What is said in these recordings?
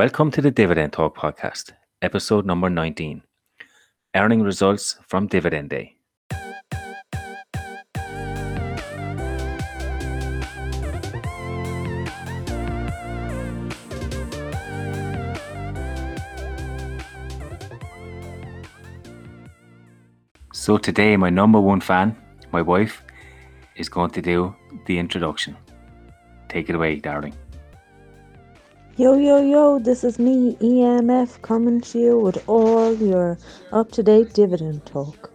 Welcome to the Dividend Talk podcast, episode number 19 Earning Results from Dividend Day. So, today, my number one fan, my wife, is going to do the introduction. Take it away, darling. Yo, yo, yo, this is me, EMF, coming to you with all your up to date dividend talk.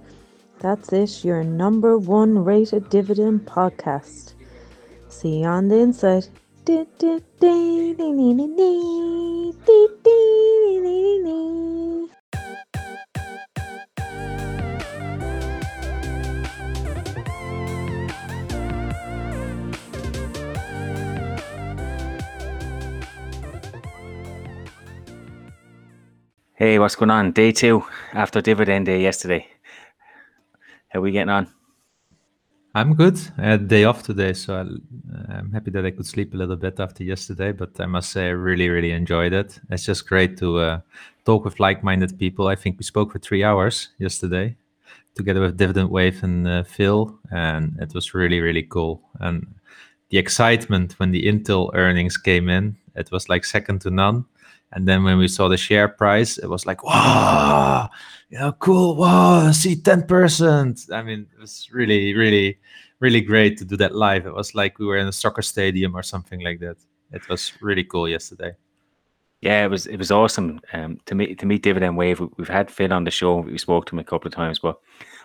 That's it, your number one rated dividend podcast. See you on the inside. Hey, what's going on? Day two after dividend day yesterday. How are we getting on? I'm good. I had a day off today, so I, am happy that I could sleep a little bit after yesterday. But I must say, I really, really enjoyed it. It's just great to uh, talk with like-minded people. I think we spoke for three hours yesterday, together with Dividend Wave and uh, Phil, and it was really, really cool. And the excitement when the Intel earnings came in, it was like second to none and then when we saw the share price, it was like, wow, you know, cool. Wow, see 10%. I mean, it was really, really, really great to do that live. It was like we were in a soccer stadium or something like that. It was really cool yesterday. Yeah, it was it was awesome um, to meet to meet Dividend Wave. We've had Phil on the show. We spoke to him a couple of times, but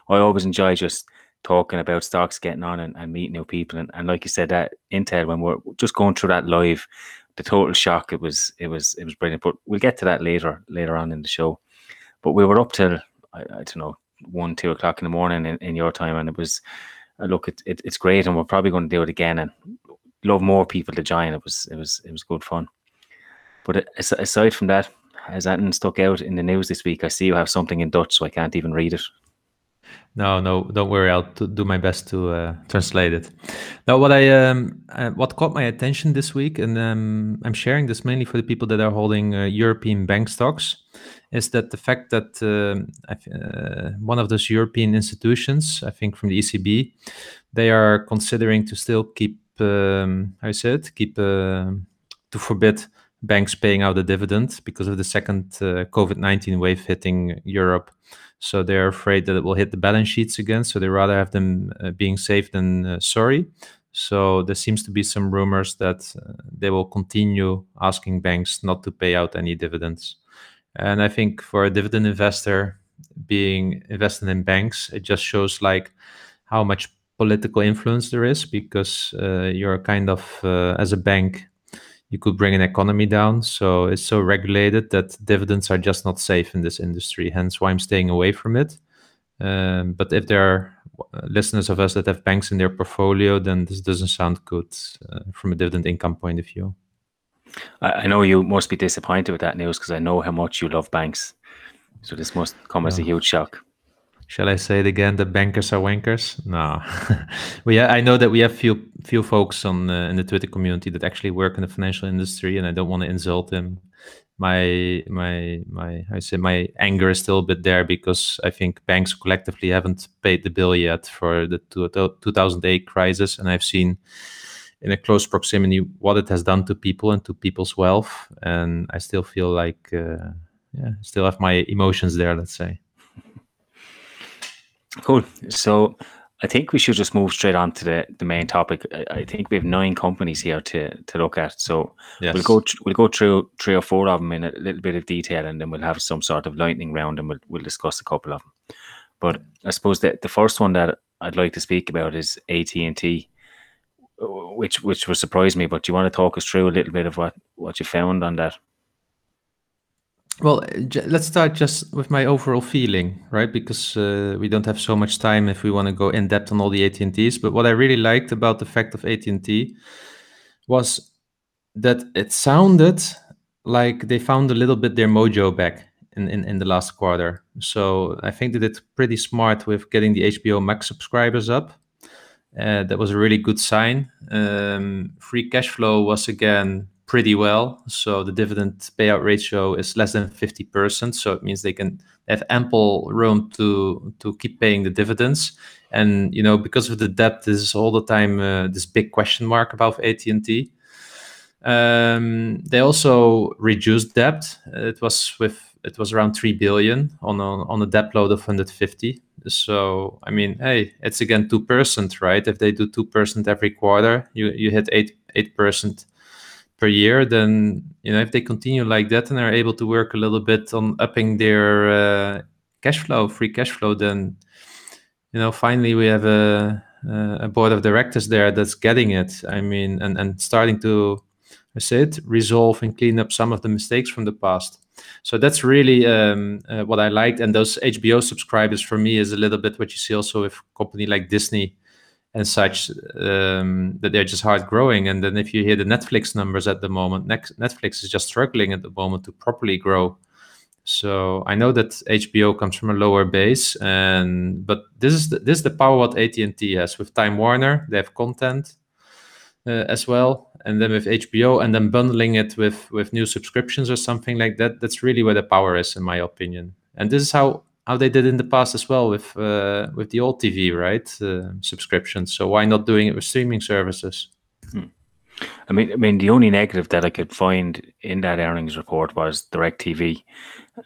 I always enjoy just talking about stocks, getting on and, and meeting new people. And, and like you said, that Intel when we're just going through that live, the total shock. It was it was it was brilliant. But we'll get to that later later on in the show. But we were up till I, I don't know one two o'clock in the morning in, in your time, and it was uh, look it, it, it's great, and we're probably going to do it again, and love more people to join. It was it was it was good fun. But aside from that, has anything stuck out in the news this week? I see you have something in Dutch, so I can't even read it. No, no, don't worry. I'll do my best to uh, translate it. Now, what I um, uh, what caught my attention this week, and um, I'm sharing this mainly for the people that are holding uh, European bank stocks, is that the fact that uh, uh, one of those European institutions, I think from the ECB, they are considering to still keep, um, you say keep uh, to forbid banks paying out a dividend because of the second COVID 19 wave hitting Europe. So they're afraid that it will hit the balance sheets again. So they rather have them uh, being safe than uh, sorry. So there seems to be some rumors that uh, they will continue asking banks not to pay out any dividends. And I think for a dividend investor being invested in banks, it just shows like how much political influence there is because uh, you're kind of uh, as a bank you could bring an economy down. So it's so regulated that dividends are just not safe in this industry. Hence why I'm staying away from it. Um, but if there are uh, listeners of us that have banks in their portfolio, then this doesn't sound good uh, from a dividend income point of view. I, know you must be disappointed with that news because I know how much you love banks. So this must come as a huge shock shall I say it again? The bankers are wankers. No, we I know that we have few few folks on uh, in the Twitter community that actually work in the financial industry, and I don't want to insult them. My my my I say my anger is still a bit there because I think banks collectively haven't paid the bill yet for the 2008 crisis, and I've seen in a close proximity what it has done to people and to people's wealth, and I still feel like uh, yeah, still have my emotions there. Let's say. Cool. So I think we should just move straight on to the, the main topic. I, I think we have nine companies here to, to look at. So yes. we'll go we'll go through three or four of them in a little bit of detail, and then we'll have some sort of lightning round, and we'll we'll discuss a couple of them. But I suppose that the first one that I'd like to speak about is AT and T, which which will surprise me. But do you want to talk us through a little bit of what what you found on that? Well, let's start just with my overall feeling, right? Because uh, we don't have so much time if we want to go in depth on all the AT&Ts. But what I really liked about the fact of AT&T was that it sounded like they found a little bit their mojo back in, in, in the last quarter. So I think they did pretty smart with getting the HBO Max subscribers up. Uh, that was a really good sign. Um, free cash flow was again pretty well. So the dividend payout ratio is less than 50%. So it means they can have ample room to to keep paying the dividends. And you know, because of the debt, this is all the time uh, this big question mark about AT and T. Um, they also reduced debt. It was with it was around three billion on a, on a debt load of 150. So I mean, hey, it's again two percent, right? If they do two percent every quarter, you you hit eight eight percent per year. Then you know if they continue like that and are able to work a little bit on upping their uh, cash flow, free cash flow, then you know finally we have a a board of directors there that's getting it. I mean, and and starting to I said resolve and clean up some of the mistakes from the past. So that's really um, uh, what I liked. And those HBO subscribers for me is a little bit what you see also with company like Disney and such um, that they're just hard growing. And then if you hear the Netflix numbers at the moment, Netflix is just struggling at the moment to properly grow. So I know that HBO comes from a lower base, and but this is the, this is the power what AT and T has with Time Warner. They have content uh, as well, and then with HBO, and then bundling it with with new subscriptions or something like that. That's really where the power is, in my opinion. And this is how how they did in the past as well with uh, with the old TV, right? Uh, subscriptions. So why not doing it with streaming services? Hmm. I mean, I mean, the only negative that I could find in that earnings report was DirecTV.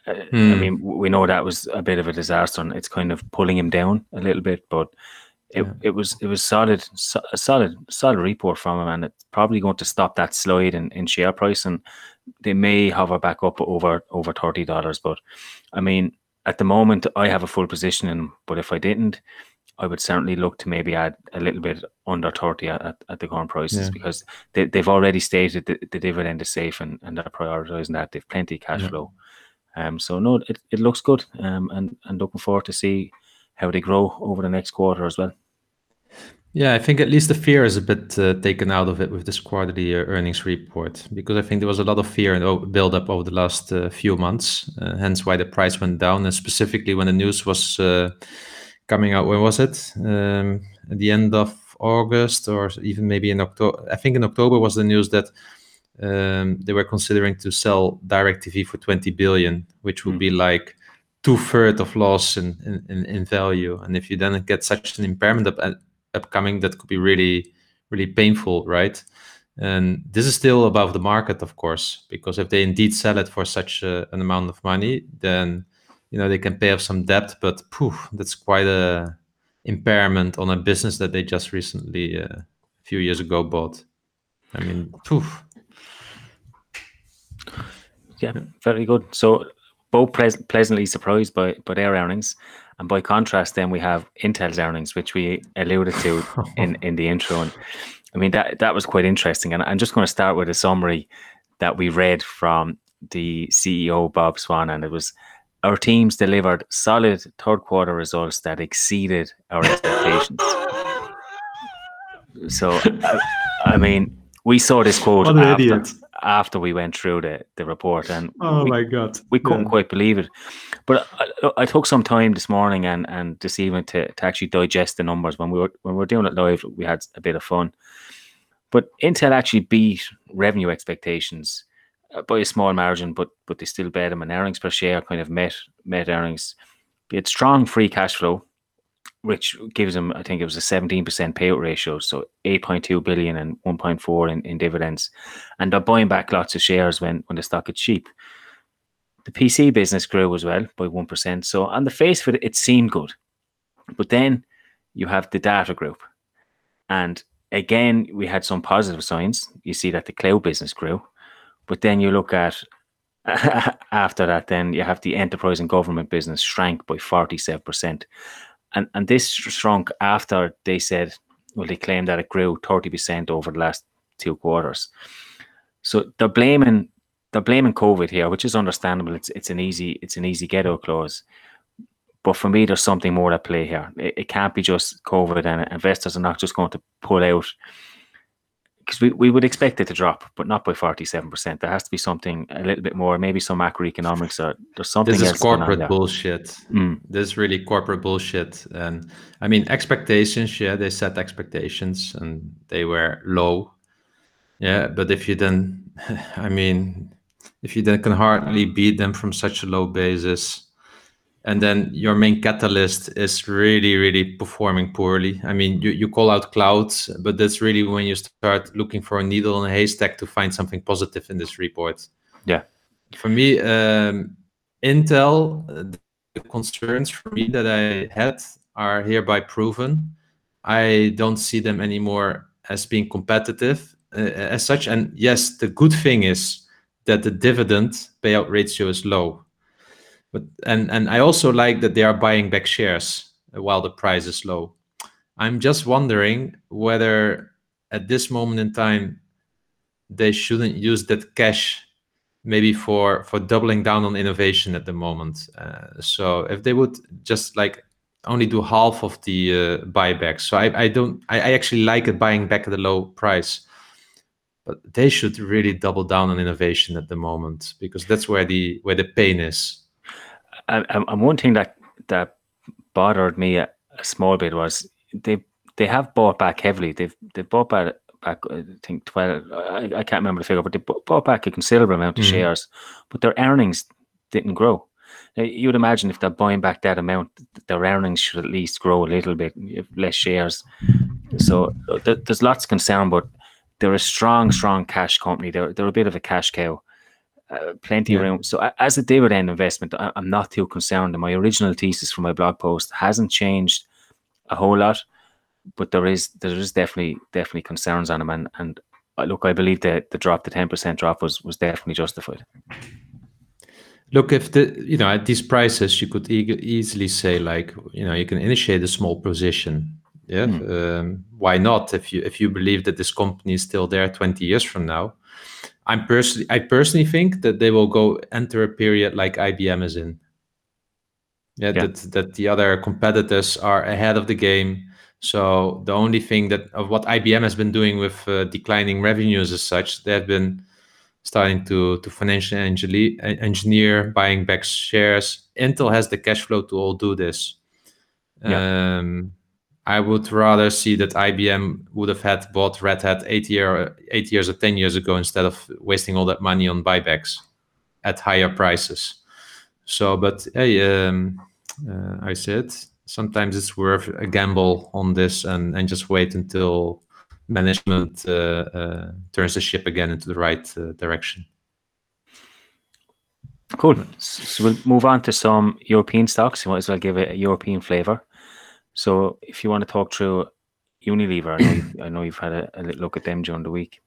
Uh, hmm. I mean, we know that was a bit of a disaster, and it's kind of pulling him down a little bit. But it, yeah. it was it was solid, so, a solid solid report from him, and it's probably going to stop that slide in, in share price, and they may hover back up over over thirty dollars. But I mean, at the moment, I have a full position in, but if I didn't, I would certainly look to maybe add a little bit under 30 at, at the current prices yeah. because they, they've already stated that the dividend is safe and, and they're prioritizing that. They've plenty of cash yeah. flow. Um, so no, it, it looks good. Um, and, and looking forward to see how they grow over the next quarter as well. Yeah, I think at least the fear is a bit uh, taken out of it with this quarterly uh, earnings report because I think there was a lot of fear and build up over the last uh, few months, uh, hence why the price went down. And specifically when the news was uh, coming out, when was it? Um, at the end of August or even maybe in October. I think in October was the news that um, they were considering to sell DirecTV for 20 billion, which would mm. be like two thirds of loss in, in, in value. And if you then get such an impairment up, upcoming that could be really really painful right? And this is still above the market of course because if they indeed sell it for such a, an amount of money then you know they can pay off some debt but poof, that's quite a impairment on a business that they just recently uh, a few years ago bought. I mean poof. yeah very good. So both pleasantly surprised by by their earnings and by contrast, then we have Intel's earnings, which we alluded to in, in the intro. And I mean, that, that was quite interesting. And I'm just going to start with a summary that we read from the CEO, Bob Swan. And it was our teams delivered solid third quarter results that exceeded our expectations. so, I, I, mean, we saw this quote after, after we went through the, the report. And oh we, my God, we couldn't yeah. quite believe it. But I, I, took some time this morning and, and this evening to, to actually digest the numbers. When we were when we were doing it live, we had a bit of fun. But Intel actually beat revenue expectations uh, by a small margin, but but they still beat them. And earnings per share kind of met met earnings. Had strong free cash flow, which gives them, I think it was a 17% payout ratio, so 8.2 billion and 1.4 in, in dividends. And they're buying back lots of shares when, when the stock is cheap. The PC business grew as well by 1%. So on the face of it, it seemed good. But then you have the data group. And again, we had some positive signs. You see that the cloud business grew. But then you look at after that, then you have the enterprise and government business shrank by 47% and and this shrunk after they said, well, they claimed that it grew thirty percent over the last two quarters. So they're blaming they're blaming COVID here, which is understandable. It's it's an easy it's an easy ghetto clause. But for me, there's something more at play here. It, it can't be just COVID, and investors are not just going to pull out because we, we would expect it to drop, but not by 47%. There has to be something a little bit more, maybe some macroeconomics or there's something This is corporate bullshit. Mm. This is really corporate bullshit. And I mean, expectations, yeah, they set expectations and they were low Yeah, but if you then, I mean, if you then can hardly beat them from such a low basis, and then your main catalyst is really, really performing poorly. I mean, you, you call out clouds, but that's really when you start looking for a needle in a haystack to find something positive in this report. Yeah. For me, um, Intel, the concerns for me that I had are hereby proven. I don't see them anymore as being competitive uh, as such. And yes, the good thing is that the dividend payout ratio is low. But and and I also like that they are buying back shares while the price is low. I'm just wondering whether at this moment in time they shouldn't use that cash maybe for for doubling down on innovation at the moment. Uh, so if they would just like only do half of the uh, buyback, so I, I don't I, I actually like it buying back at a low price, but they should really double down on innovation at the moment because that's where the where the pain is. And, and one thing that that bothered me a, a small bit was they they have bought back heavily. They've they bought back back, I think 12, I, I can't remember the figure, but they bought back a considerable amount of mm. shares, but their earnings didn't grow. Now, you'd imagine if they're buying back that amount, their earnings should at least grow a little bit, less shares. So uh, th- there's lots of concern, but they're a strong, strong cash company. They're, they're a bit of a cash cow. Uh, plenty yeah. of room. So as a dividend investment, I, I'm not too concerned. And my original thesis for my blog post hasn't changed a whole lot but there is there is definitely definitely concerns on him, and and uh, look, I believe that the drop, the ten percent drop, was was definitely justified. Look, if the you know at these prices, you could e- easily say like you know you can initiate a small position. Yeah, mm. um, why not? If you if you believe that this company is still there twenty years from now, I'm personally I personally think that they will go enter a period like IBM is in. Yeah, yeah. that that the other competitors are ahead of the game so the only thing that of what IBM has been doing with uh, declining revenues as such, they have been starting to to financially engineer, buying back shares. Intel has the cash flow to all do this. Yeah. Um, I would rather see that IBM would have had bought Red Hat eight year eight years or ten years ago instead of wasting all that money on buybacks at higher prices. So, but hey, um, uh, I said sometimes it's worth a gamble on this and, and just wait until management uh, uh, turns the ship again into the right uh, direction. Cool. So we'll move on to some European stocks. You might as well give it a European flavor. So if you want to talk through Unilever, I know, you've, I know you've had a, a look at them during the week.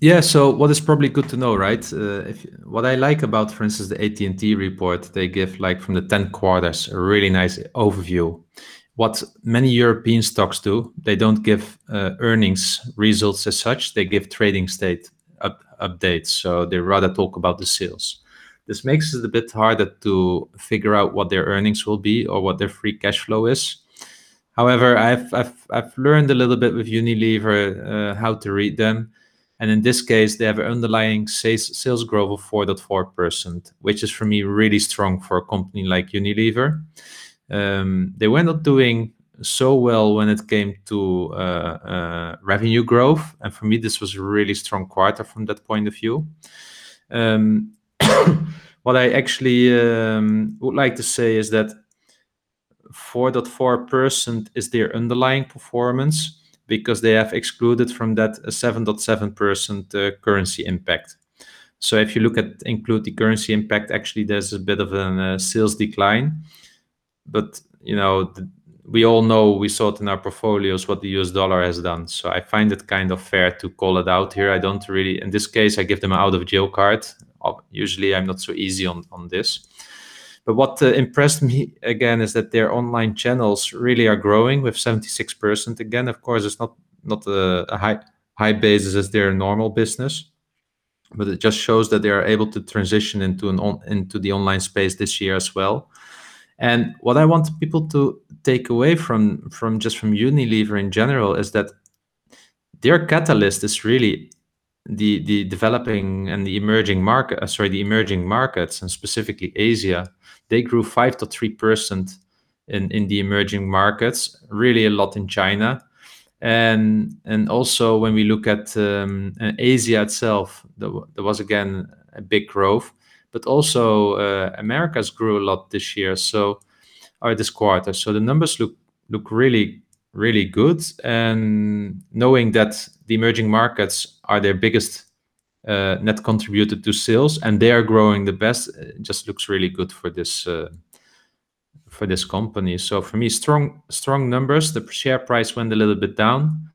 Yeah. So what is probably good to know, right? Uh, if what I like about, for instance, the AT and T report, they give like from the ten quarters a really nice overview. What many European stocks do, they don't give uh, earnings results as such. They give trading state up, updates. So they rather talk about the sales. This makes it a bit harder to figure out what their earnings will be or what their free cash flow is. However, I've I've, I've learned a little bit with Unilever uh, how to read them and in this case, they have an underlying sales sales growth of 4.4%, which is for me really strong for a company like Unilever. Um, they were not doing so well when it came to uh, uh, revenue growth. And for me, this was a really strong quarter from that point of view. Um, what I actually um, would like to say is that 4.4% is their underlying performance because they have excluded from that a 7.7% uh, currency impact. So if you look at include the currency impact, actually there's a bit of a uh, sales decline. But you know, the, we all know we saw it in our portfolios what the US dollar has done. So I find it kind of fair to call it out here. I don't really, in this case, I give them an out of jail card. Usually I'm not so easy on, on this. But what uh, impressed me again is that their online channels really are growing with 76%. Again, of course, it's not not a, a high high basis as their normal business, but it just shows that they are able to transition into an on, into the online space this year as well. And what I want people to take away from from just from Unilever in general is that their catalyst is really the the developing and the emerging market uh, sorry the emerging markets and specifically asia they grew 5 to 3 percent in in the emerging markets really a lot in china And and also when we look at um, Asia itself, there, there was again a big growth, but also uh, Americas grew a lot this year. So or this quarter. So the numbers look look really really good. And knowing that the emerging markets are their biggest uh, net contributor to sales and they are growing the best, it just looks really good for this uh, for this company. So for me, strong strong numbers. The share price went a little bit down.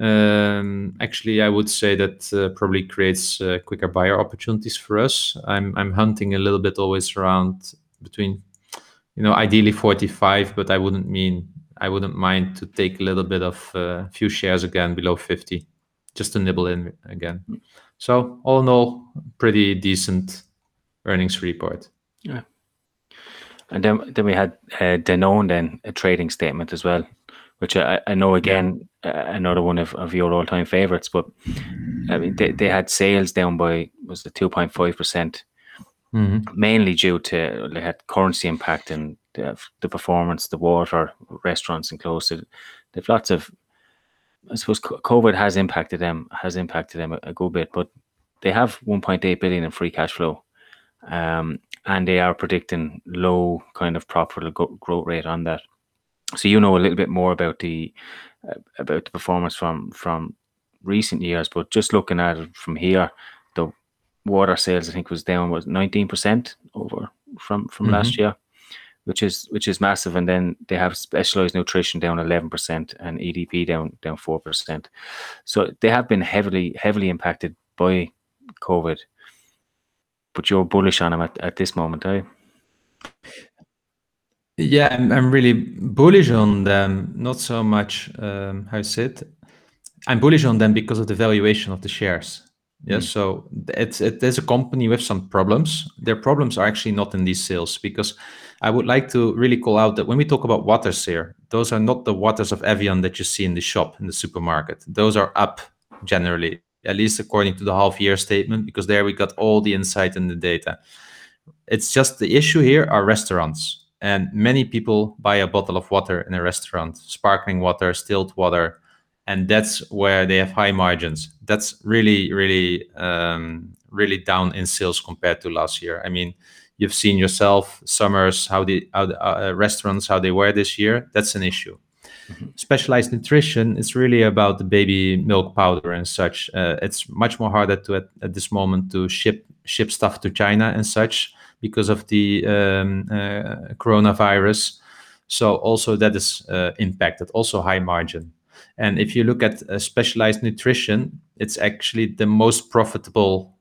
Um, actually, I would say that uh, probably creates uh, quicker buyer opportunities for us. I'm I'm hunting a little bit always around between, you know, ideally 45, but I wouldn't mean I wouldn't mind to take a little bit of a uh, few shares again below 50, just to nibble in again. So all in all, pretty decent earnings report. Yeah. And then then we had uh, Danone then a trading statement as well, which I, I know again uh, another one of, of your all time favorites. But I mean they, they had sales down by was it two point five percent, mm-hmm. mainly due to they had currency impact and the, the performance, the water, restaurants and close. They've lots of I suppose COVID has impacted them has impacted them a, a good bit, but they have 1.8 billion in free cash flow, um, and they are predicting low kind of profitable growth rate on that. So you know a little bit more about the uh, about the performance from from recent years, but just looking at it from here, the water sales I think was down was 19% over from from mm-hmm. last year which is which is massive. And then they have specialized nutrition down eleven percent and EDP down down four percent. So they have been heavily heavily impacted by COVID. But you're bullish on them at, at this moment, are you? Yeah, I'm, I'm really bullish on them. Not so much um, how is it. I'm bullish on them because of the valuation of the shares. Yeah, mm. so it's it is a company with some problems. Their problems are actually not in these sales because I would like to really call out that when we talk about waters here, those are not the waters of Evian that you see in the shop in the supermarket. Those are up generally, at least according to the half year statement, because there we got all the insight and the data. It's just the issue here are restaurants. And many people buy a bottle of water in a restaurant, sparkling water, distilled water, and that's where they have high margins. That's really, really, um, really down in sales compared to last year. I mean, you've seen yourself summers how the, how the uh, restaurants how they were this year. That's an issue. Mm-hmm. specialized nutrition is really about the baby milk powder and such. Uh, it's much more harder to at, at, this moment to ship ship stuff to china and such because of the um, uh, coronavirus. So also that is uh, impacted also high margin. And if you look at uh, specialized nutrition it's actually the most profitable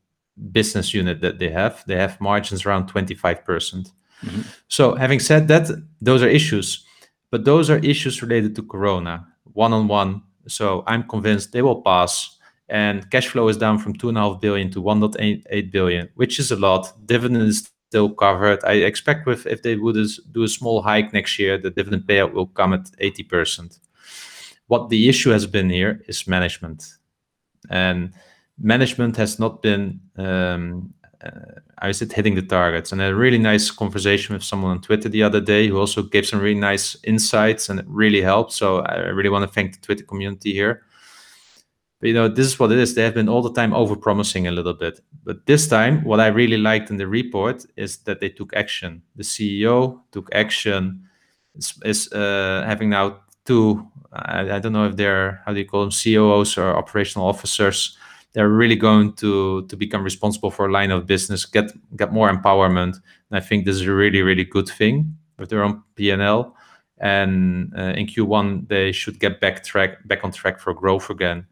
business unit that they have. They have margins around 25%. percent mm hmm So, having said that, those are issues, but those are issues related to Corona, one on one. So, I'm convinced they will pass. And cash flow is down from 2.5 billion to 1.88 billion, which is a lot. Dividend is still covered. I expect with if they would do a small hike next year, the dividend payout will come at 80%. What the issue has been here is management. And management has not been um, uh, I said hitting the targets. And a really nice conversation with someone on Twitter the other day who also gave some really nice insights and it really helped. So I really want to thank the Twitter community here. But you know, this is what it is. They have been all the time over promising a little bit. But this time, what I really liked in the report is that they took action. The CEO took action, is, is uh, having now two, I, I, don't know if they're, how do you call them, COOs or operational officers they're really going to to become responsible for a line of business, get get more empowerment. And I think this is a really really good thing with their own PNL. And uh, in Q1 they should get back track back on track for growth again.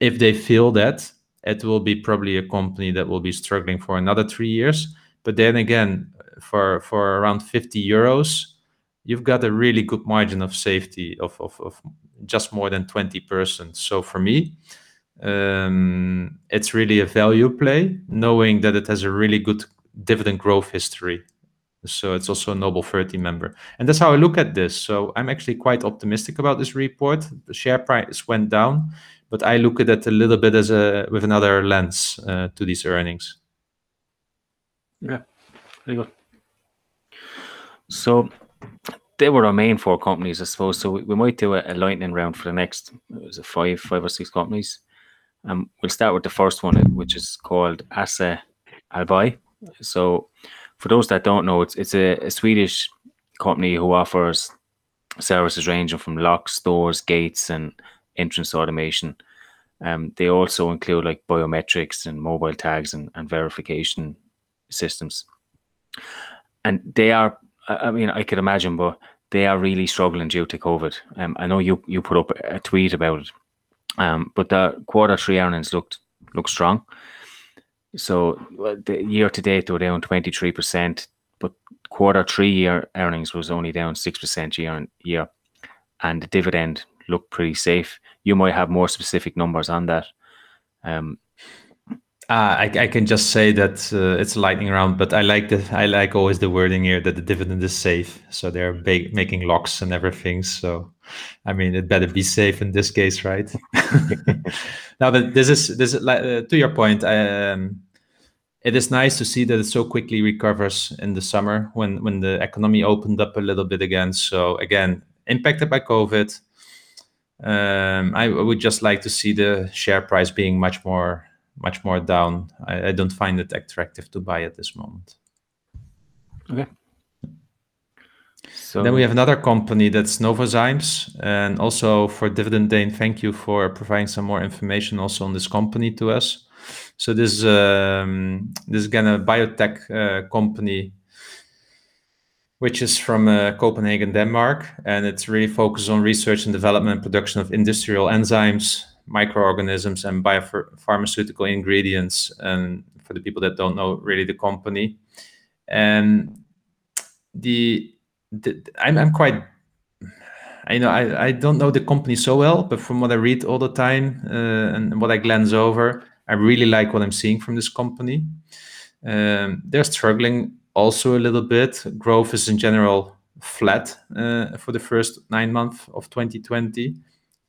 If they feel that, it will be probably a company that will be struggling for another three years. But then again, for for around 50 euros, you've got a really good margin of safety of, of, of just more than 20%. So for me, um, it's really a value play, knowing that it has a really good dividend growth history. So it's also a Noble 30 member. And that's how I look at this. So I'm actually quite optimistic about this report. The share price went down, but I look at it a little bit as a with another lens uh, to these earnings. Yeah, very good. So they were our main four companies, I suppose. So we, might do a, a, lightning round for the next was it five, five or six companies. Um, we'll start with the first one, which is called Assa Abloy. So, for those that don't know, it's it's a, a Swedish company who offers services ranging from locks, doors, gates, and entrance automation. Um, they also include like biometrics and mobile tags and, and verification systems. And they are, I mean, I could imagine, but they are really struggling due to COVID. Um, I know you you put up a tweet about it, um, but the quarter three earnings looked looked strong. So the year to date they were down twenty three percent, but quarter three year earnings was only down six percent year on year, and the dividend looked pretty safe. You might have more specific numbers on that. Um, uh, I, I, can just say that uh, it's a lightning round, but I like the I like always the wording here that the dividend is safe. So they're ba- making locks and everything. So, I mean, it better be safe in this case, right? now, but this is this is uh, to your point. Um, it is nice to see that it so quickly recovers in the summer when when the economy opened up a little bit again. So again, impacted by COVID. Um, I would just like to see the share price being much more much more down. I, I don't find it attractive to buy at this moment. Okay. So then we have another company that's Novozymes, and also for Dividend Dane, thank you for providing some more information also on this company to us. So this um, this is again a biotech uh, company, which is from uh, Copenhagen, Denmark, and it's really focused on research and development and production of industrial enzymes, microorganisms and biopharmaceutical ingredients. And for the people that don't know really the company, and the, I'm, I'm quite I know I, I don't know the company so well, but from what I read all the time uh, and what I glance over, I really like what I'm seeing from this company. Um, they're struggling also a little bit. Growth is in general flat uh, for the first nine months of 2020,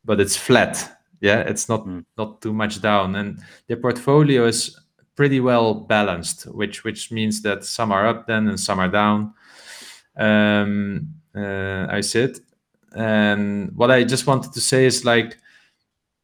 but it's flat yeah it's not mm. not too much down and the portfolio is pretty well balanced which which means that some are up then and some are down um uh, i said and what i just wanted to say is like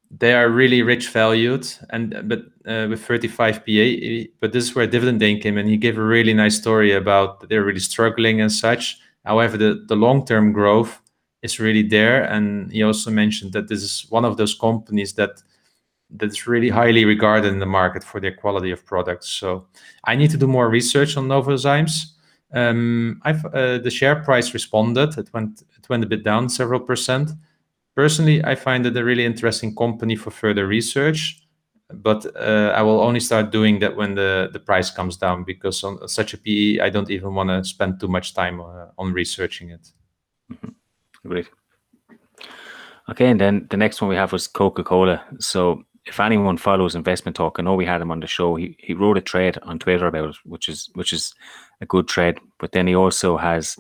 they are really rich valued and but uh, with 35 pa but this is where dividend Dane came in he gave a really nice story about they're really struggling and such however the, the long-term growth is really there. And he also mentioned that this is one of those companies that that's really highly regarded in the market for their quality of products. So I need to do more research on Novozymes. Um, I've, uh, the share price responded. It went it went a bit down several percent. Personally, I find it a really interesting company for further research. But uh, I will only start doing that when the, price comes down because on such a PE, I don't even want to spend too much time uh, on researching it. Mm-hmm. Great. Okay, and then the next one we have was Coca Cola. So if anyone follows investment talk, I know we had him on the show. He he wrote a thread on Twitter about it, which is which is a good thread. But then he also has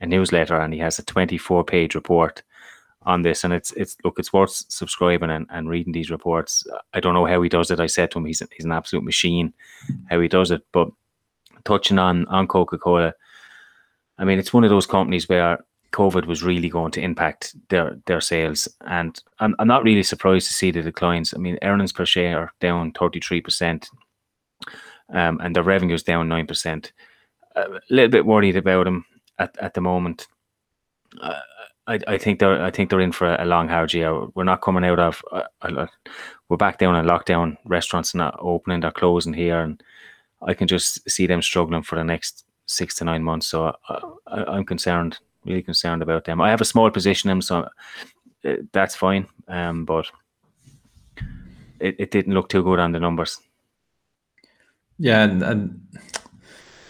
a newsletter and he has a 24 page report on this. And it's it's look, it's worth subscribing and, and reading these reports. I don't know how he does it. I said to him he's he's an absolute machine how he does it. But touching on on Coca Cola, I mean it's one of those companies where COVID was really going to impact their their sales. And I'm, I'm not really surprised to see the declines. I mean, earnings per share are down 33%, um, and their revenues down 9%. A little bit worried about them at, at the moment. Uh, I, I think they're I think they're in for a long hard year. We're not coming out of uh, uh, we're back down in lockdown. Restaurants not opening, they're closing here, and I can just see them struggling for the next six to nine months. So I, I, I'm concerned really concerned about them. I have a small position in them, so uh, that's fine. Um, but it, it didn't look too good on the numbers. Yeah, and, and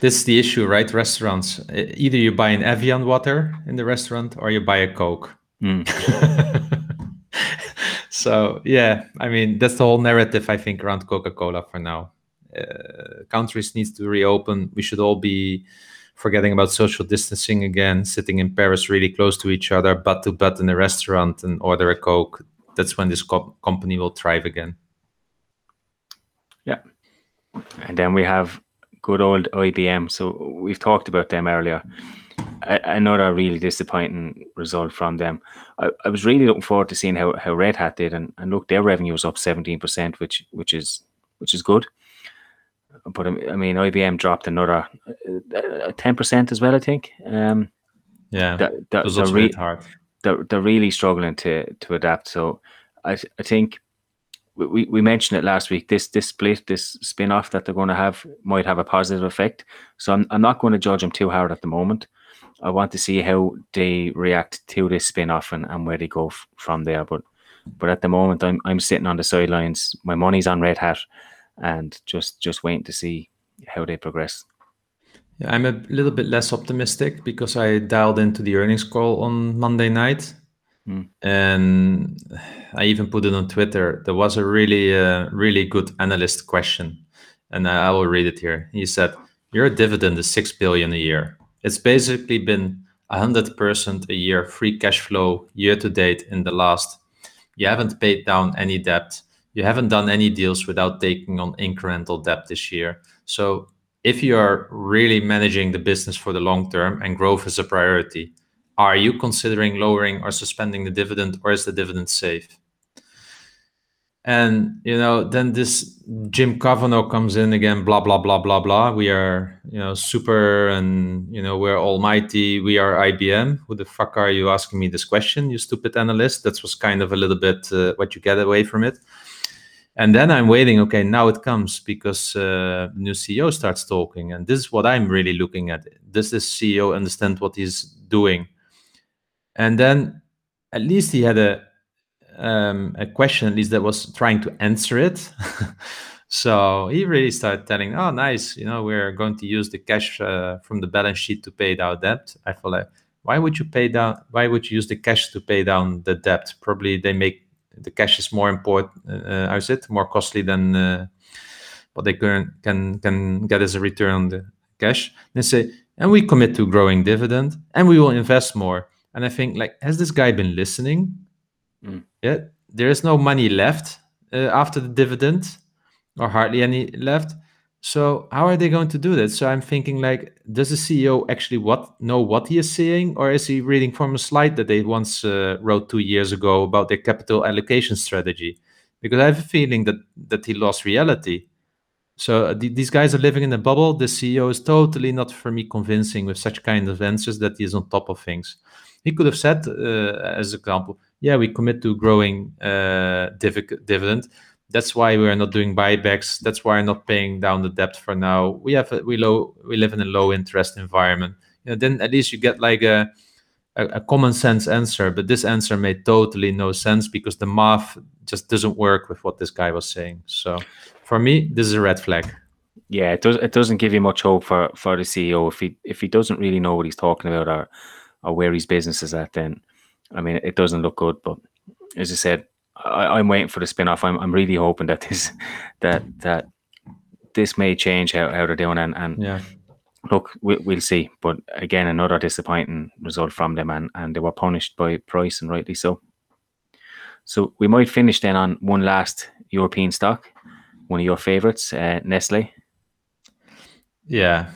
this is the issue, right? Restaurants. Either you buy an Evian water in the restaurant or you buy a Coke. Mm. so yeah, I mean that's the whole narrative I think around Coca-Cola for now. Uh, countries needs to reopen. We should all be forgetting about social distancing again, sitting in Paris really close to each other, butt to butt in a restaurant and order a Coke. That's when this co- company will thrive again. Yeah. And then we have good old IBM. So we've talked about them earlier. another really disappointing result from them. I, I, was really looking forward to seeing how, how Red Hat did, and, and look, their revenue was up seventeen percent, which which is which is good. But um, I mean, IBM dropped another uh, ten percent as well. I think. Um, yeah, that, that, they're, re- hard. They're, they're really struggling to to adapt. So I I think we, we mentioned it last week. This this split, this spin off that they're going to have might have a positive effect. So I'm, I'm not going to judge them too hard at the moment. I want to see how they react to this spin off and, and where they go f- from there. But but at the moment, I'm I'm sitting on the sidelines. My money's on Red Hat, and just just waiting to see how they progress. Yeah, I'm a little bit less optimistic because I dialed into the earnings call on Monday night Mm. And I even put it on Twitter. There was a really, uh, really good analyst question, and I, I will read it here. He said, "Your dividend is six billion a year. It's basically been hundred percent a year free cash flow year to date in the last. You haven't paid down any debt. You haven't done any deals without taking on incremental debt this year. So." If you are really managing the business for the long term and growth is a priority, are you considering lowering or suspending the dividend or is the dividend safe? And you know then this jim kavanaugh comes in again blah blah blah blah blah. We are you know super and you know we're almighty. We are ibm who the fuck are you asking me this question you stupid analyst? That was kind of a little bit uh, what you get away from it. And then i'm waiting okay now it comes because uh, new ceo starts talking. And this is what i'm really looking at. Does this ceo understand what he's doing and then at least he had a um, a question at least that was trying to answer it. so he really started telling, "Oh, nice, you know, we're going to use the cash uh, from the balance sheet to pay down debt." I feel like, why would you pay down? Why would you use the cash to pay down the debt? Probably they make the cash is more important. Uh, how is it more costly than uh, what they can can can get as a return on the cash? They say, and we commit to growing dividend, and we will invest more and I think like, has this guy been listening? Mm. Yeah, there is no money left uh, after the dividend, or hardly any left. So how are they going to do that? So I'm thinking like, does the CEO actually what know what he is saying, or is he reading from a slide that they once uh, wrote two years ago about their capital allocation strategy? Because I have a feeling that that he lost reality. So uh, th- these guys are living in a bubble. The CEO is totally not for me convincing with such kind of answers that he is on top of things. He could have said, uh, as an example, yeah, we commit to growing uh, div- dividend. That's why we are not doing buybacks. That's why we're not paying down the debt for now. We have a, we low we live in a low interest environment. You know, then at least you get like a, a, a common sense answer. But this answer made totally no sense because the math just doesn't work with what this guy was saying. So for me, this is a red flag. Yeah, it does. It doesn't give you much hope for for the CEO if he if he doesn't really know what he's talking about or or where his business is at, then I mean it doesn't look good. But as I said, I, am waiting for the spin off. I'm I'm really hoping that this that that this may change how, how they're doing and, and yeah. Look, we, we'll see. But again, another disappointing result from them, and, and they were punished by Price, and rightly so. So we might finish then on one last European stock, one of your favorites, uh, Nestle. Yeah,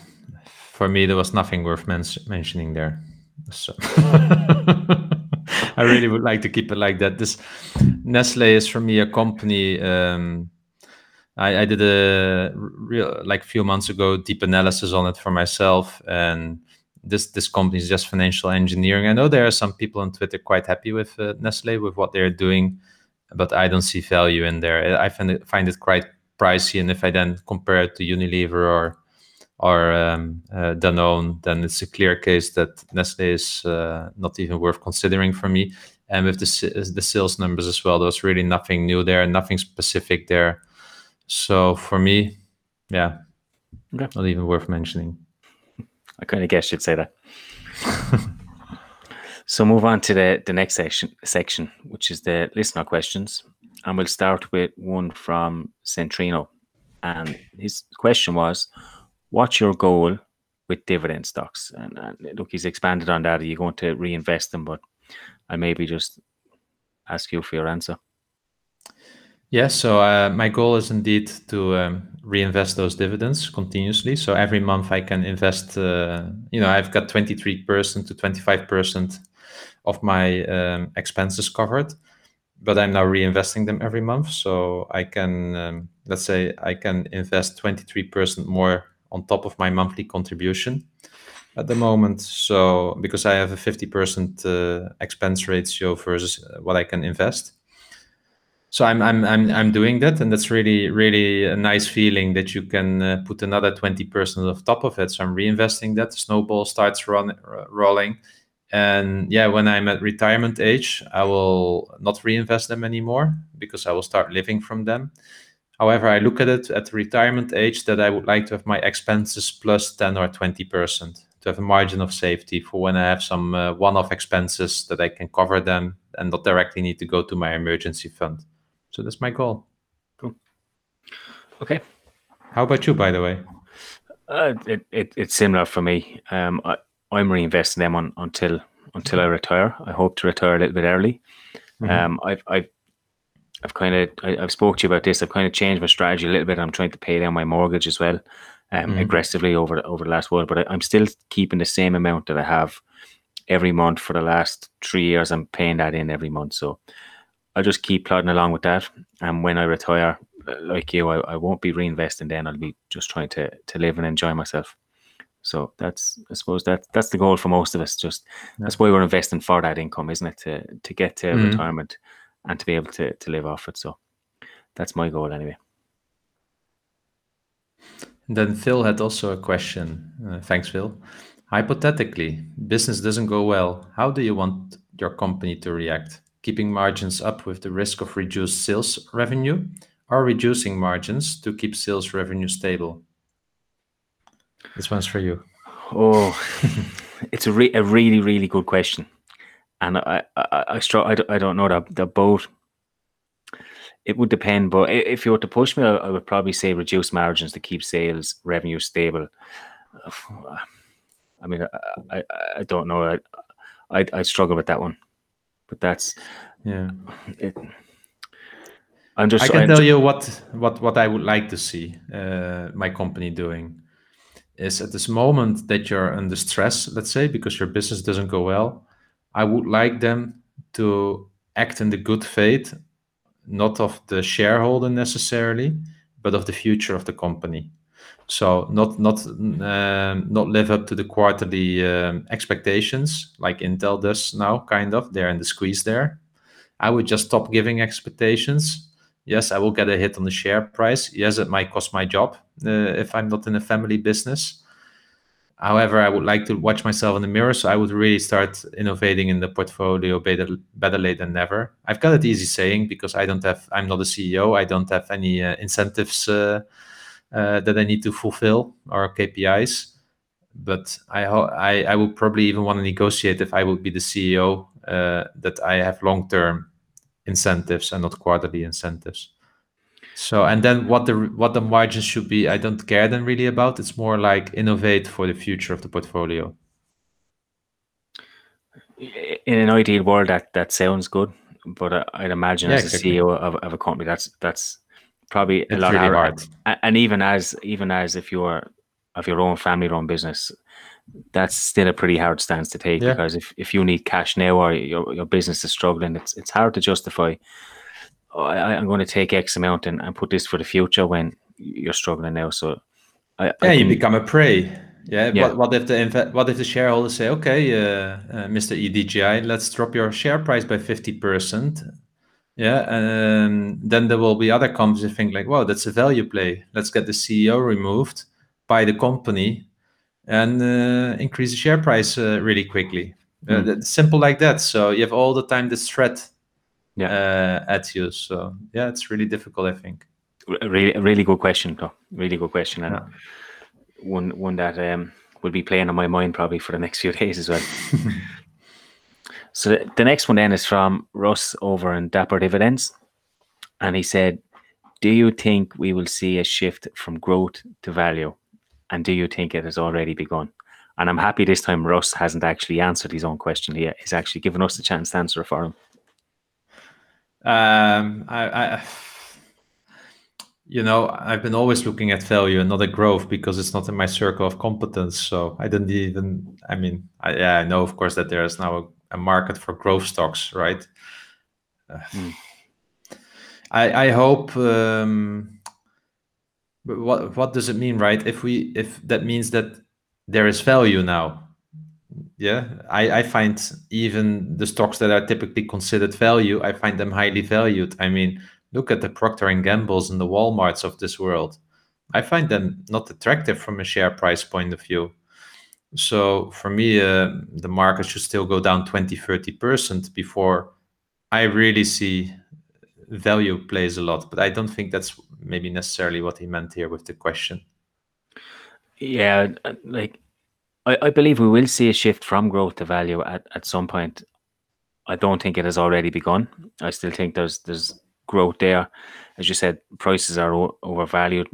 for me, there was nothing worth men- mentioning there. So I really would like to keep it like that. This Nestle is for me a company. Um, I, I, did a real like a few months ago deep analysis on it for myself, and this this company is just financial engineering. I know there are some people on Twitter quite happy with uh, Nestle with what they're doing, but I don't see value in there. I find it find it quite pricey, and if I then compare it to Unilever or or um, uh, Danone, then it's a clear case that Nestle is uh, not even worth considering for me. And with the the sales numbers as well, there's really nothing new there, nothing specific there. So for me, yeah, okay. not even worth mentioning. I kind of guess you'd say that. so move on to the the next section section, which is the listener questions, and we'll start with one from Centrino, and his question was what's your goal with dividend stocks? And, and, look, he's expanded on that. Are you going to reinvest them? But I maybe just ask you for your answer. Yes, yeah, so uh, my goal is indeed to um, reinvest those dividends continuously. So every month I can invest. Uh, you know, I've got twenty three percent to twenty five percent of my um, expenses covered, but I'm now reinvesting them every month. So I can, um, let's say, I can invest twenty three percent more on top of my monthly contribution at the moment. So because I have a 50% uh, expense ratio versus what I can invest. So I'm, I'm, I'm, I'm doing that. And that's really, really a nice feeling that you can uh, put another 20% of top of it. So I'm reinvesting that. The snowball starts run, rolling. And yeah, when I'm at retirement age, I will not reinvest them anymore because I will start living from them. However, I look at it at the retirement age that I would like to have my expenses plus 10 or 20% to have a margin of safety for when I have some uh, one-off expenses that I can cover them and not directly need to go to my emergency fund. So that's my goal. Cool. Okay. How about you, by the way? Uh, it, it, it's similar for me. Um, I, I'm reinvesting them on, until until I retire. I hope to retire a little bit early. Mm-hmm. Um, I've I've I've kind of I, have spoke to you about this. I've kind of changed my strategy a little bit. I'm trying to pay down my mortgage as well um, mm. aggressively over over the last while. But I, am still keeping the same amount that I have every month for the last three years. I'm paying that in every month, so I'll just keep plodding along with that. And when I retire, like you, I, I won't be reinvesting. Then I'll be just trying to to live and enjoy myself. So that's I suppose that that's the goal for most of us. Just yeah. that's why we're investing for that income, isn't it? To to get to mm retirement and to be able to to live off it. So that's my goal anyway. And Then Phil had also a question. Uh, thanks, Phil. Hypothetically, business doesn't go well. How do you want your company to react? Keeping margins up with the risk of reduced sales revenue or reducing margins to keep sales revenue stable? This one's for you. Oh, it's a, re- a really, really good question. And I, I, I, I, don't, I don't know that they're both it would depend, but if you were to push me, I would probably say reduce margins to keep sales revenue stable. I mean, I, I, I don't know. I, I I struggle with that one, but that's yeah. It, I'm just. I can I'm tell you what what what I would like to see uh, my company doing is at this moment that you're under stress, let's say, because your business doesn't go well. I would like them to act in the good faith not of the shareholder necessarily, but of the future of the company. So not not um, not live up to the quarterly um, expectations like Intel does now. Kind of, they're in the squeeze there. I would just stop giving expectations. Yes, I will get a hit on the share price. Yes, it might cost my job uh, if I'm not in a family business. However, I would like to watch myself in the mirror, so I would really start innovating in the portfolio better, better late than never. I've got it easy saying because I don't have, I'm not a CEO. I don't have any uh, incentives uh, uh, that I need to fulfill or KPIs. But I, I, I would probably even want to negotiate if I would be the CEO uh, that I have long term incentives and not quarterly incentives. So and then what the what the margins should be, I don't care then really about. It's more like innovate for the future of the portfolio. In an ideal world, that that sounds good, but I'd imagine yeah, as a CEO of, of a company, that's that's probably a it's lot really hard. And even as even as if you're of your own family run business, that's still a pretty hard stance to take yeah. because if, if you need cash now or your, your business is struggling, it's it's hard to justify oh, I, am going to take X amount and, and put this for the future when you're struggling now. So, I, yeah, I you become a prey. Yeah. yeah. What, what if the what if the shareholders say, okay, uh, uh, Mr. EDGI, let's drop your share price by fifty percent. Yeah, and then there will be other companies that think like, wow, that's a value play. Let's get the CEO removed, buy the company, and uh, increase the share price uh, really quickly. Mm. simple like that. So you have all the time this threat yeah. uh, at you. So yeah, it's really difficult. I think. Really, really good question, though. Really good question, and yeah. one one that um, will be playing on my mind probably for the next few days as well. so the next one then is from Russ over in Dapper Dividends, and he said, "Do you think we will see a shift from growth to value, and do you think it has already begun?" And I'm happy this time Russ hasn't actually answered his own question yet. He's actually given us the chance to answer it for him. Um, I, I, you know, I've been always looking at value and not at growth because it's not in my circle of competence. So I didn't even. I mean, I, yeah, I know, of course, that there is now a, a market for growth stocks, right? Uh, Mm. I I hope. Um, but what what does it mean, right? If we if that means that there is value now, yeah, I I find even the stocks that are typically considered value, I find them highly valued. I mean, look at the Procter and Gambles and the WalMarts of this world. I find them not attractive from a share price point of view. So for me, uh, the market should still go down 20, 30% before I really see value plays a lot. But I don't think that's maybe necessarily what he meant here with the question. Yeah, uh, like I, I believe we will see a shift from growth to value at, at some point. I don't think it has already begun. I still think there's there's growth there. As you said, prices are o- overvalued.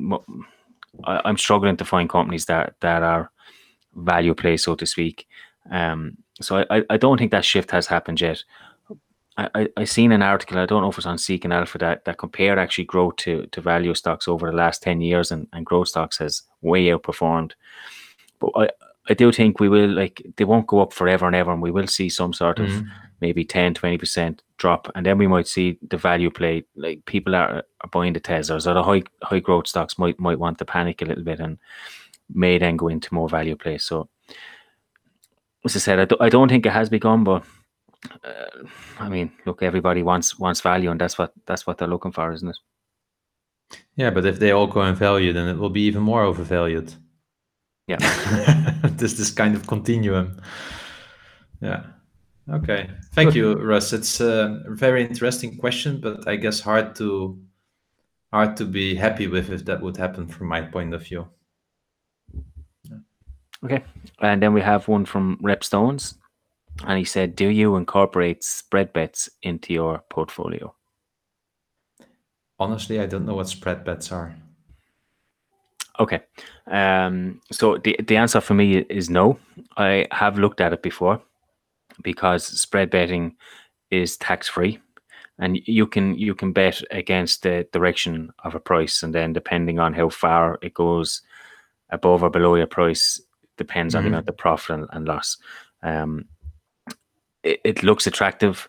I, I'm struggling to find companies that that are value play, so to speak. Um, so I, I- I don't think that shift has happened yet. I, I, I seen an article, I don't know if it's on Seeking Alpha, that, that compared actually growth to, to value stocks over the last 10 years, and, and growth stocks has way outperformed. But I, I do think we will, like, they won't go up forever and ever, and we will see some sort of Mhm. maybe 10, 20% drop. And then we might see the value play, like, people are, are buying the Teslas or the high, high growth stocks might, might want to panic a little bit and may then go into more value play. So, as I said, I, do, I don't think it has begun, but uh, I mean, look, everybody wants wants value, and that's what that's what they're looking for, isn't it? Yeah, but if they all go in value, then it will be even more overvalued. Yeah. There's this kind of continuum. Yeah. Okay. Thank you, Russ. It's a very interesting question, but I guess hard to hard to be happy with if that would happen from my point of view. Okay, and then we have one from Rep Stones, and he said, "Do you incorporate spread bets into your portfolio?" Honestly, I don't know what spread bets are. Okay, um, so the the answer for me is no. I have looked at it before because spread betting is tax free, and you can you can bet against the direction of a price, and then depending on how far it goes above or below your price depends on the Mhm. of profit and, and loss. Um, it, it looks attractive.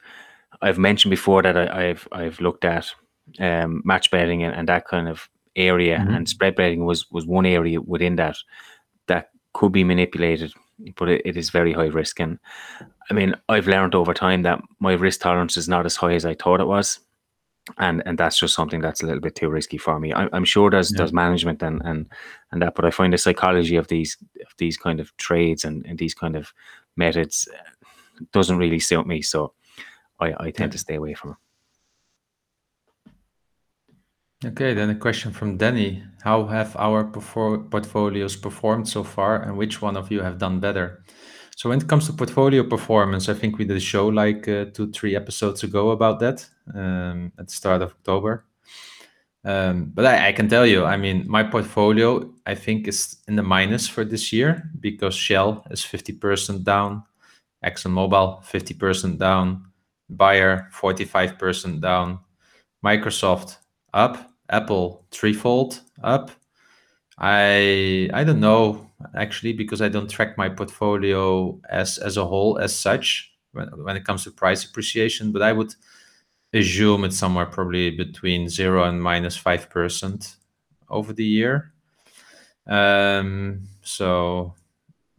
I've mentioned before that I, I've I've looked at um, match betting and, and that kind of area, Mhm. and spread betting was was one area within that that could be manipulated, but it, it is very high risk. And I mean, I've learned over time that my risk tolerance is not as high as I thought it was, and and that's just something that's a little bit too risky for me. I'm, I'm sure there's Yeah. there's management and and and that, but I find the psychology of these of these kind of trades and, and these kind of methods doesn't really suit me. So I, I tend Yeah. to stay away from it. Okay, then a question from Danny. How have our portfolios performed so far, and which one of you have done better? So, when it comes to portfolio performance, I think we did a show like uh, two, three episodes ago about that um, at the start of October. Um, but I, I can tell you, I mean, my portfolio, I think, is in the minus for this year because Shell is 50% down, ExxonMobil 50% down, Bayer 45% down, Microsoft up, Apple threefold up. I I don't know actually because I don't track my portfolio as as a whole as such when, when it comes to price appreciation, but I would assume it's somewhere probably between zero and minus five percent over the year. Um, so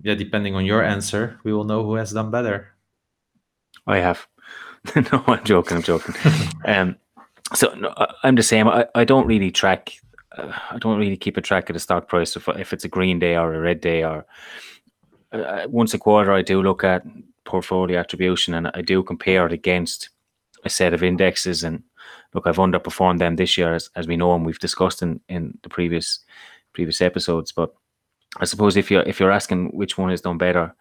yeah, depending on your answer, we will know who has done better. I have. no, I'm joking. I'm joking. um, so no, I'm the same. I, I don't really track. Uh, I don't really keep a track of the stock price if if it's a green day or a red day or uh, once a quarter. I do look at portfolio attribution and I do compare it against a set of indexes. And look, I've underperformed them this year, as, as we know, and we've discussed in in the previous previous episodes. But I suppose if you're if you're asking which one has done better,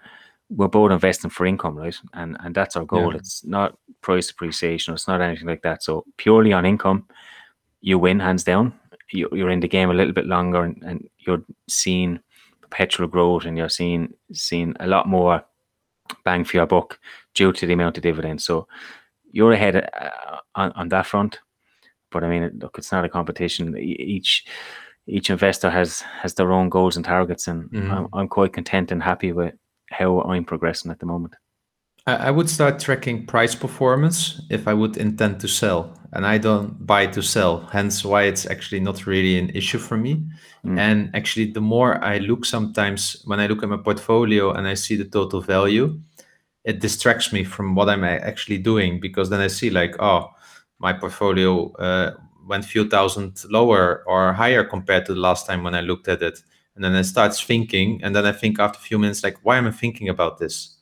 we're both investing for income, right? And and that's our goal. Yeah. It's not price appreciation. It's not anything like that. So purely on income, you win hands down. You, you're in the game a little bit longer, and, and you're seeing perpetual growth, and you're seeing seeing a lot more bang for your buck due to the amount of dividends. So you're ahead uh, on on that front. but I mean, look, it's not a competition. Each each investor has has their own goals and targets, and mm. I'm, I'm quite content and happy with how I'm progressing at the moment. I would start tracking price performance if I would intend to sell, and I don't buy to sell. Hence, why it's actually not really an issue for me. Mm. And actually, the more I look, sometimes when I look at my portfolio and I see the total value, it distracts me from what I'm actually doing because then I see like, oh, my portfolio uh, went few thousand lower or higher compared to the last time when I looked at it, and then I start thinking, and then I think after a few minutes, like, why am I thinking about this?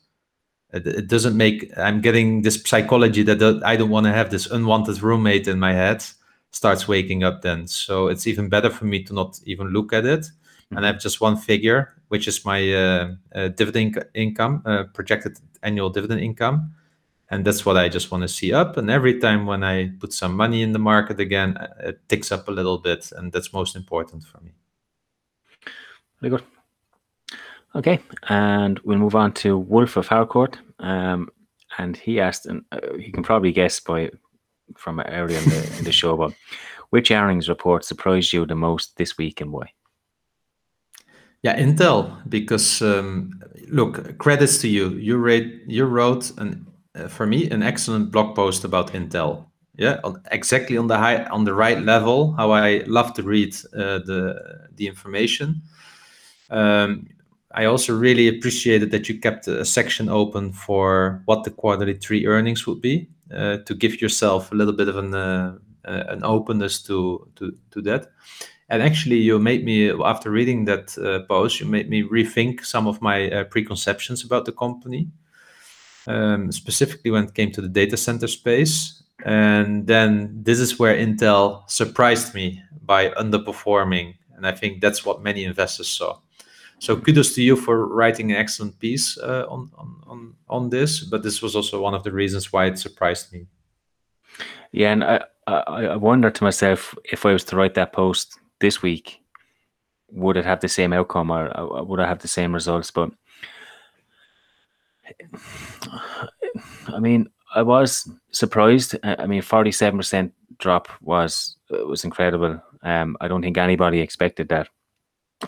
it, doesn't make i'm getting this psychology that i don't want to have this unwanted roommate in my head starts waking up then. So it's even better for me to not even look at it. Mm-hmm. and i have just one figure which is my uh, uh, dividend income uh, projected annual dividend income. And that's what i just want to see up. And every time when i put some money in the market again uh, it ticks up a little bit. And that's most important for me very good Okay, and we'll move on to Wolf of Harcourt. Um, and he asked, and uh, he can probably guess by from earlier in the, in the show, but which earnings report surprised you the most this week and why? Yeah, Intel, because um, look, credits to you. You read, you wrote an uh, for me an excellent blog post about Intel. Yeah, exactly on the high, on the right level. How I love to read uh, the the information. Um, I also really appreciated that you kept a section open for what the quarterly three earnings would be uh, to give yourself a little bit of an uh, uh, an openness to to to that. And actually, you made me after reading that uh, post, you made me rethink some of my uh, preconceptions about the company, um, specifically when it came to the data center space. And then this is where Intel surprised me by underperforming, and I think that's what many investors saw. So kudos to you for writing an excellent piece uh, on, on on this. But this was also one of the reasons why it surprised me. Yeah, and I I, wonder to myself if I was to write that post this week, would it have the same outcome or uh, would I have the same results? But I mean, I was surprised. I mean, forty-seven percent drop was was incredible. Um, I don't think anybody expected that.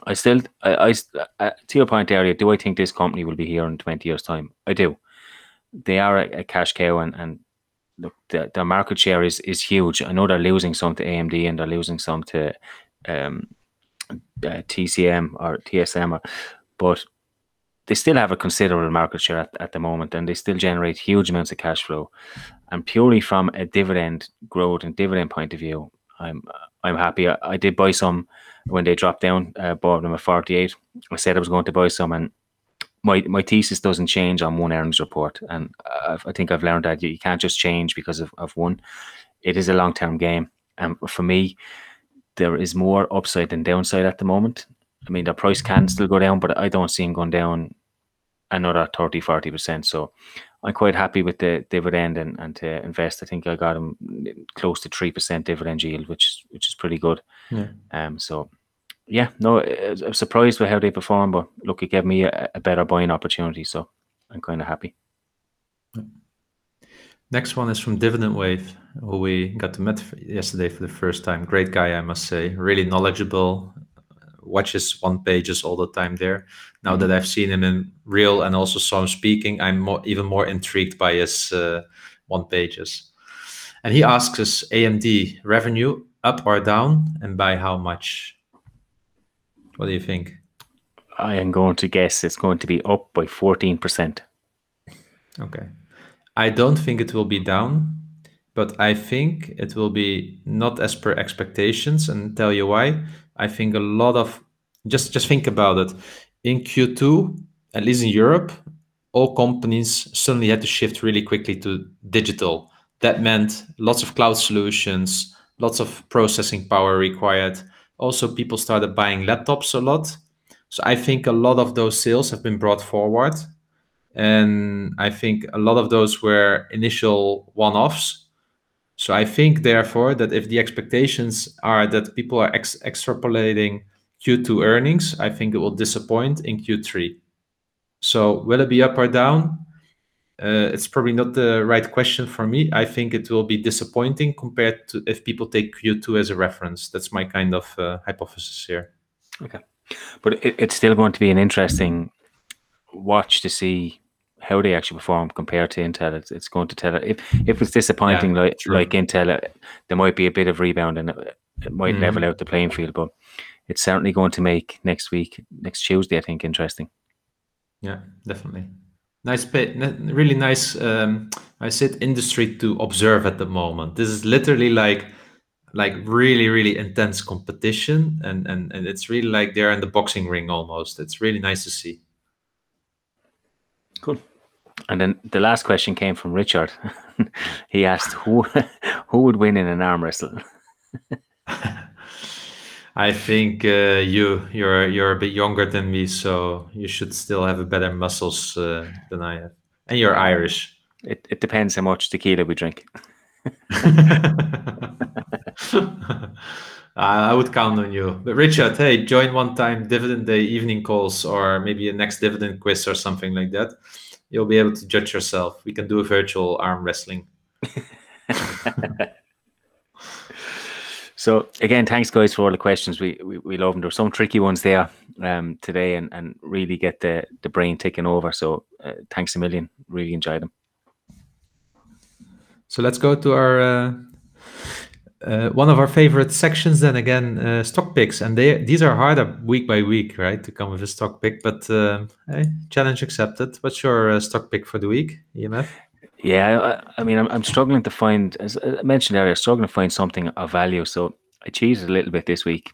I still, I, I, to your point earlier, do I think this company will be here in 20 years' time? I do. They are a, a cash cow and, and look, the, their market share is, is huge. I know they're losing some to AMD and they're losing some to um, uh, TCM or TSM, or, but they still have a considerable market share at, at the moment and they still generate huge amounts of cash flow. And purely from a dividend growth and dividend point of view, I'm I'm happy. I, I did buy some when they dropped down, uh, bought them at 48. I said I was going to buy some, and my my thesis doesn't change on one earnings report. And I, I think I've learned that you, can't just change because of, of one. It is a long term game. And for me, there is more upside than downside at the moment. I mean, the price can still go down, but I don't see them going down another 30, 40%. So I'm quite happy with the dividend and, and to invest. I think I got them close to three percent dividend yield, which which is pretty good. Yeah. Um. So yeah, no, I'm surprised with how they perform, but look, it gave me a, a better buying opportunity, so I'm kind of happy. Next one is from Dividend Wave, who we got to meet yesterday for the first time. Great guy, I must say. Really knowledgeable, watches one pages all the time there. Now that mm-hmm. I've seen him in real and also saw him speaking, I'm more, even more intrigued by his uh, one pages. And he asks us AMD revenue up or down and by how much? What do you think? I am going to guess it's going to be up by 14%. Okay. I don't think it will be down, but I think it will be not as per expectations and tell you why. I think a lot of just just think about it. In Q2, at least in Europe, all companies suddenly had to shift really quickly to digital. That meant lots of cloud solutions, lots of processing power required. Also, people started buying laptops a lot. So I think a lot of those sales have been brought forward. And I think a lot of those were initial one offs so I think, therefore, that if the expectations are that people are ex- extrapolating Q2 earnings, I think it will disappoint in Q3. So will it be up or down? uh, it's probably not the right question for me. I think it will be disappointing compared to if people take Q2 as a reference. That's my kind of uh, hypothesis here. Okay, but it, it's still going to be an interesting watch to see how they actually perform compared to Intel. It's, it's going to tell it if if it's disappointing Yeah, like true. like Intel, uh, there might be a bit of rebound and it, it might Mhm. level out the playing field. But it's certainly going to make next week, next Tuesday, I think, interesting. Yeah, definitely. Nice, bit, really nice. Um, I said industry to observe at the moment. This is literally like, like really, really intense competition, and and and it's really like they're in the boxing ring almost. It's really nice to see. And then the last question came from Richard. he asked who who would win in an arm wrestle. I think uh, you you're you're a bit younger than me, so you should still have a better muscles uh, than I have, and you're Irish. It, it depends how much tequila we drink. I would count on you. But Richard, hey, join one time dividend day evening calls or maybe a next dividend quiz or something like that. You'll be able to judge yourself. We can do a virtual arm wrestling. So again, thanks guys for all the questions. We we, we love them. There's some tricky ones there um, today, and, and really get the the brain ticking over. So uh, thanks a million. Really enjoyed them. So let's go to our uh, uh, one of our favorite sections. Then again, uh, stock picks, and they these are harder week by week, right, to come with a stock pick. But uh, hey, challenge accepted. What's your uh, stock pick for the week, EMF? Yeah, I, I mean, I'm, I'm struggling to find, as I mentioned earlier, struggling to find something of value. So I cheated a little bit this week.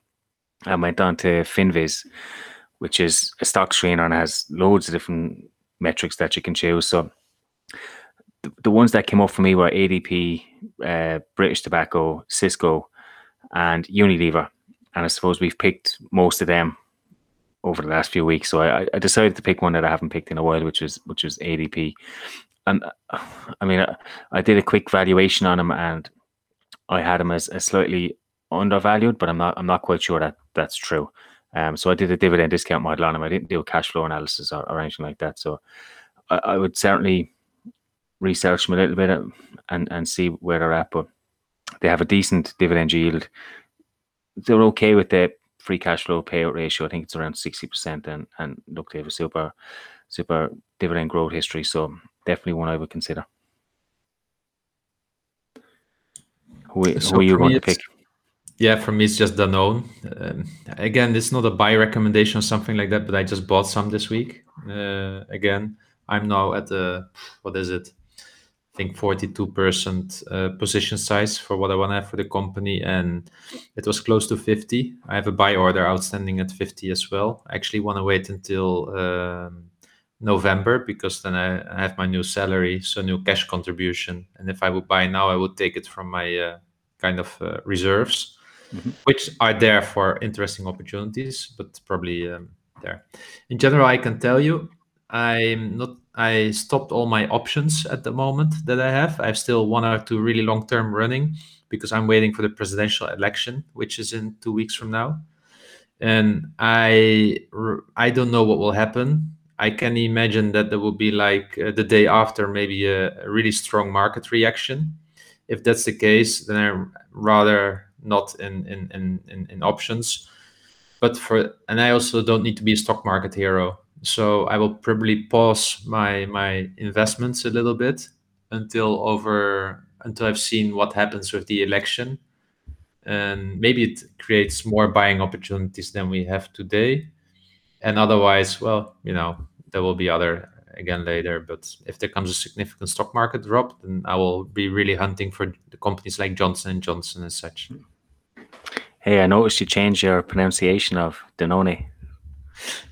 I went on to Finviz, which is a stock screener and has loads of different metrics that you can choose. So the, the ones that came up for me were ADP, uh, British Tobacco, Cisco, and Unilever. And I suppose we've picked most of them over the last few weeks. So I, I decided to pick one that I haven't picked in a while, which is which is ADP. And I mean, I, I did a quick valuation on him, and I had him as, as slightly undervalued, but I'm not I'm not quite sure that that's true. Um, so I did a dividend discount model on him. I didn't do a cash flow analysis or, or anything like that. So I, I would certainly research them a little bit and and see where they're at. But they have a decent dividend yield. They're okay with the free cash flow payout ratio. I think it's around sixty percent, and and look, they have a super super dividend growth history. So definitely one I would consider. Who, So who are you going to pick? Yeah, for me, it's just Danone. Um, again, it's not a buy recommendation or something like that, but I just bought some this week. Uh, again, I'm now at the, what is it? Think 42% uh, position size for what I want to have for the company. And it was close to 50. I have a buy order outstanding at 50 as well. I actually want to wait until um, November because then I, have my new salary, so new cash contribution. And if I would buy now, I would take it from my uh, kind of uh, reserves Mhm. which are there for interesting opportunities, but probably um, there. In general, I can tell you, I'm not. I stopped all my options at the moment that I have. I have still one or two really long term running because I'm waiting for the presidential election, which is in two weeks from now, and I I don't know what will happen. I can imagine that there will be like uh, the day after maybe a, a really strong market reaction. If that's the case, then I'm rather not in in, in, in in options. But for and I also don't need to be a stock market hero. So I will probably pause my my investments a little bit until over until I've seen what happens with the election. And maybe it creates more buying opportunities than we have today. And otherwise, well, you know, there will be other again later. But if there comes a significant stock market drop, then I will be really hunting for the companies like Johnson and Johnson and such. Hey, I noticed you changed your pronunciation of Danone.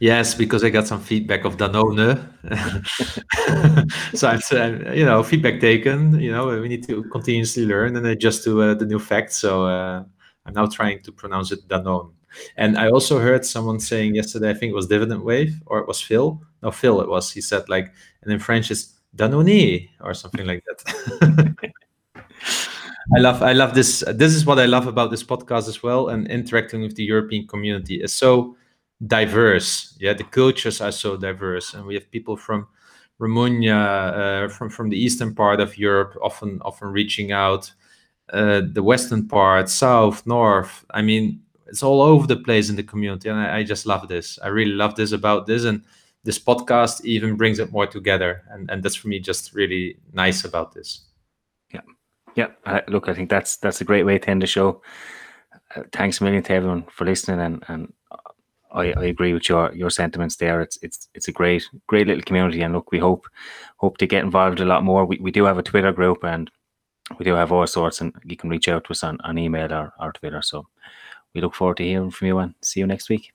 Yes, because I got some feedback of Danone. so I'm, you know, feedback taken. You know, we need to continuously learn and adjust to uh, the new facts. So uh, I'm now trying to pronounce it Danone. And I also heard someone saying yesterday, I think it was Dividend Wave or it was Phil. No, Phil, it was. He said like, and in French it's Danone or something like that. I love, I love this. This is what I love about this podcast as well, and interacting with the European community is so diverse. Yeah, the cultures are so diverse, and we have people from Romania, uh, from from the eastern part of Europe, often often reaching out, uh, the western part, south, north. I mean, it's all over the place in the community, and I, I just love this. I really love this about this, and this podcast even brings it more together, and and that's for me just really nice about this. Yeah, yeah. Look, I think that's that's a great way to end the show. Uh, thanks a million to everyone for listening, and and I, I agree with your your sentiments there. It's it's it's a great great little community, and look, we hope hope to get involved a lot more. We we do have a Twitter group, and we do have all sorts, and you can reach out to us on, on email or, or Twitter. So we look forward to hearing from you, and see you next week.